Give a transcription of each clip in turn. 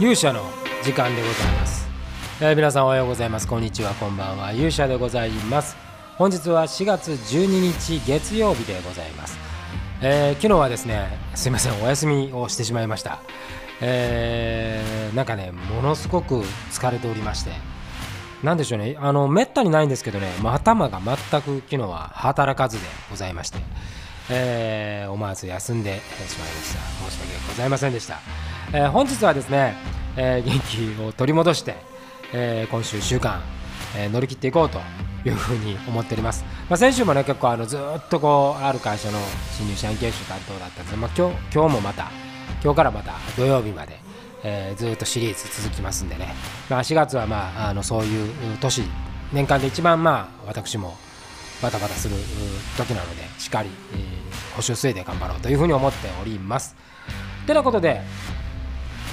勇者の時間でございます、えー、皆さんおはようございます。こんにちは。こんばんは。勇者でございます。本日は4月12日月曜日でございます、えー、昨日はですねすいません。お休みをしてしまいました。えー、なんかねものすごく疲れておりまして。なんでしょうね。あのめったにないんですけどね。頭が全く昨日は働かずでございまして。えー、思わず休んでしまいました。申し訳ございませんでした、えー、本日はですね、えー、元気を取り戻して、え今週1週間、え乗り切っていこうというふうに思っております、まあ、先週もね結構あのずっとこうある会社の新入社員研修担当だったんですまあ、今日今日もまた今日からまた土曜日まで、えずっとシリーズ続きますんでね、まあ、4月はまああのそういう年年間で一番まあ私もバタバタする時なのでしっかり、えー、腰を据えて頑張ろうというふうに思っております。てなことで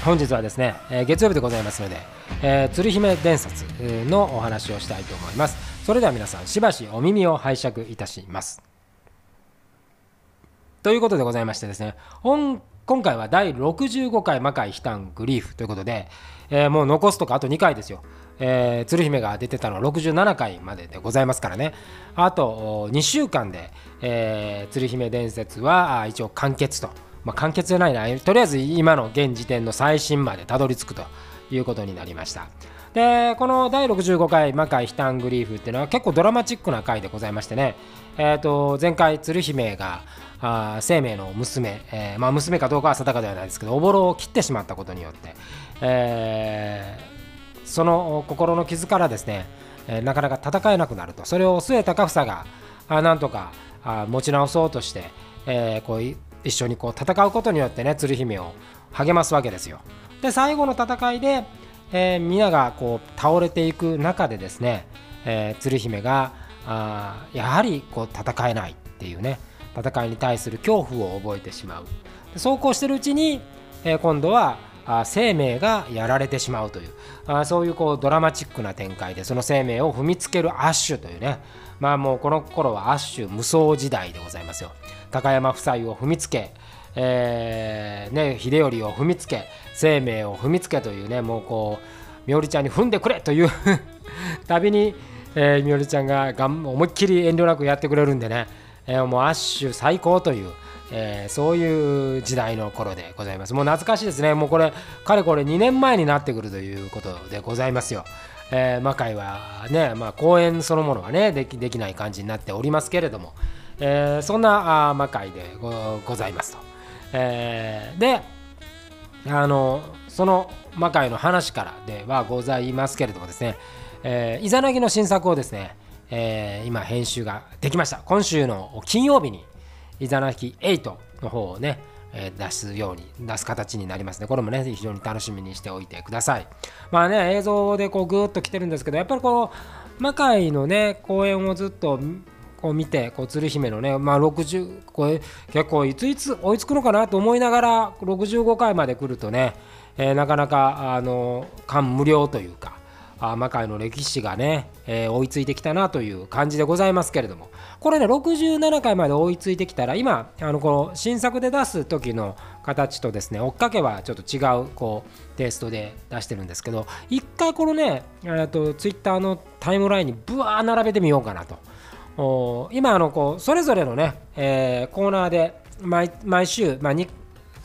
本日はですね、えー、月曜日でございますので、えー、鶴姫伝説のお話をしたいと思います。それでは皆さんしばしお耳を拝借いたします。ということでございましてですね今回は第65回魔界悲嘆グリーフということで、えー、もう残すとかあと2回ですよ。えー、鶴姫が出てたのは67回まででございますからねあと2週間で、えー、鶴姫伝説は一応完結と、まあ、完結じゃないな。とりあえず今の現時点の最新までたどり着くということになりました。でこの第65回魔界悲嘆グリーフっていうのは結構ドラマチックな回でございましてね、えー、と前回鶴姫があ生命の娘、えーまあ、娘かどうかは定かではないですけどおぼろを切ってしまったことによって、えーその心の傷からですね、えなかなか戦えなくなると。それを末高房があなんとかあ持ち直そうとして、えー、こう一緒にこう戦うことによってね鶴姫を励ますわけですよ。で最後の戦いで、えー、皆がこう倒れていく中でですね、えー、鶴姫があやはりこう戦えないっていうね戦いに対する恐怖を覚えてしまうでそうこうしてるうちに、えー、今度は生命がやられてしまうというあそういうこうドラマチックな展開でその生命を踏みつけるアッシュというねまあもうこの頃はアッシュ無双時代でございますよ。高山夫妻を踏みつけえー、ね、秀頼を踏みつけ生命を踏みつけというねもうこうみおりちゃんに踏んでくれという たびに、えー、みおりちゃんががん思いっきり遠慮なくやってくれるんでね、えー、もうアッシュ最高というえー、そういう時代の頃でございます。もう懐かしいですね。もうこれかれこれ2年前になってくるということでございますよ、えー、魔界はね、まあ、公演そのものはねできできない感じになっておりますけれども、えー、そんなあ魔界でございますと、えー、であのその魔界の話からではございますけれどもですね、えー、イザナギの新作をですね、えー、今編集ができました。今週の金曜日にイザナキ8の方をね、え出すように出す形になりますね。これもね、非常に楽しみにしておいてください。まあね、映像でこうぐーっと来てるんですけど、やっぱりこの魔界のね、公演をずっとこう見て、こう鶴姫のね、まあ60、これ結構いついつ追いつくのかなと思いながら、65回まで来るとね、えー、なかなかあの感無量というか、魔界の歴史がね、えー、追いついてきたなという感じでございますけれども。これね67回まで追いついてきたら今あのこの新作で出す時の形とですね追っかけはちょっと違うこうテイストで出してるんですけど一回このねとツイッターのタイムラインにぶわー並べてみようかなと。今あのこうそれぞれのね、えー、コーナーで毎毎週、まあ、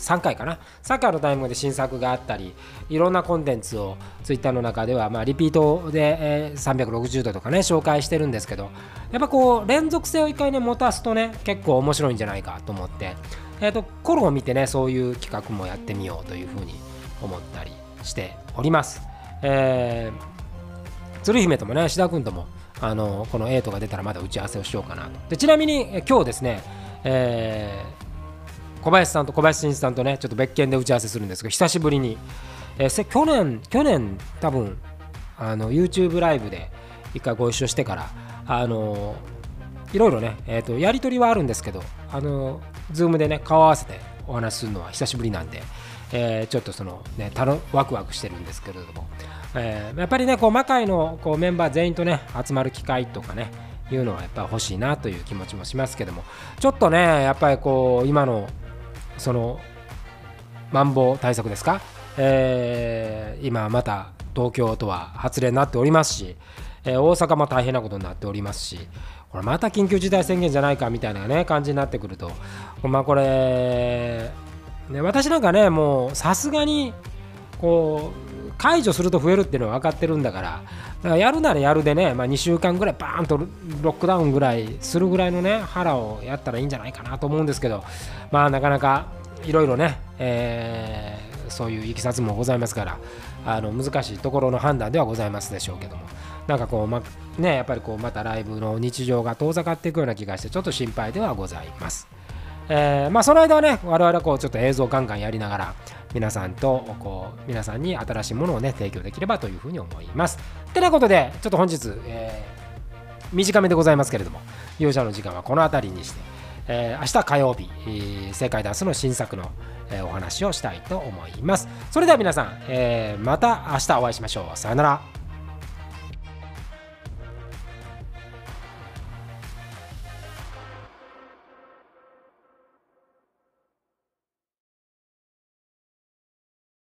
3回かな。サッカーのタイムで新作があったりいろんなコンテンツをツイッターの中では、まあ、リピートで、えー、360度とかね紹介してるんですけどやっぱこう連続性を一回ね持たすとね結構面白いんじゃないかと思って、えーと、コロを見てねそういう企画もやってみようというふうに思ったりしております。えー、鶴姫ともね志田君ともあのこの8が出たらまだ打ち合わせをしようかなと。でちなみに今日ですね、えー小林さんと小林真一さんとねちょっと別件で打ち合わせするんですけど久しぶりに、えー、去年去年多分あの YouTube ライブで一回ご一緒してからあのいろいろね、えーと、やり取りはあるんですけどあの Zoom でね顔合わせてお話しするのは久しぶりなんで、えー、ちょっとそのねたのワクワクしてるんですけれども、えー、やっぱりねこう魔界のこうメンバー全員とね集まる機会とかねいうのはやっぱ欲しいなという気持ちもしますけども。ちょっとねやっぱりこう今のそのマンボウ対策ですか？えー、今また東京とは発令になっておりますし、えー、大阪も大変なことになっておりますしこれまた緊急事態宣言じゃないかみたいなね感じになってくると。まあこれ、ね、私なんかねもうさすがにこう解除すると増えるっていうのは分かってるんだからだからやるならやるでね、まあ、2週間ぐらいバーンとロックダウンぐらいするぐらいのね腹をやったらいいんじゃないかなと思うんですけどまあなかなかいろいろね、えー、そういういきさつもございますからあの難しいところの判断ではございますでしょうけどもなんかこう、まね、やっぱりこうまたライブの日常が遠ざかっていくような気がしてちょっと心配ではございます。えー、まあ、その間はね我々はこうちょっと映像ガンガンやりながら皆さんとこう皆さんに新しいものをね提供できればというふうに思います。てなことでちょっと本日、えー、短めでございますけれども勇者の時間はこの辺りにして、えー、明日火曜日、えー、正解ダンスの新作の、えー、お話をしたいと思います。それでは皆さん、えー、また明日お会いしましょう。さよなら。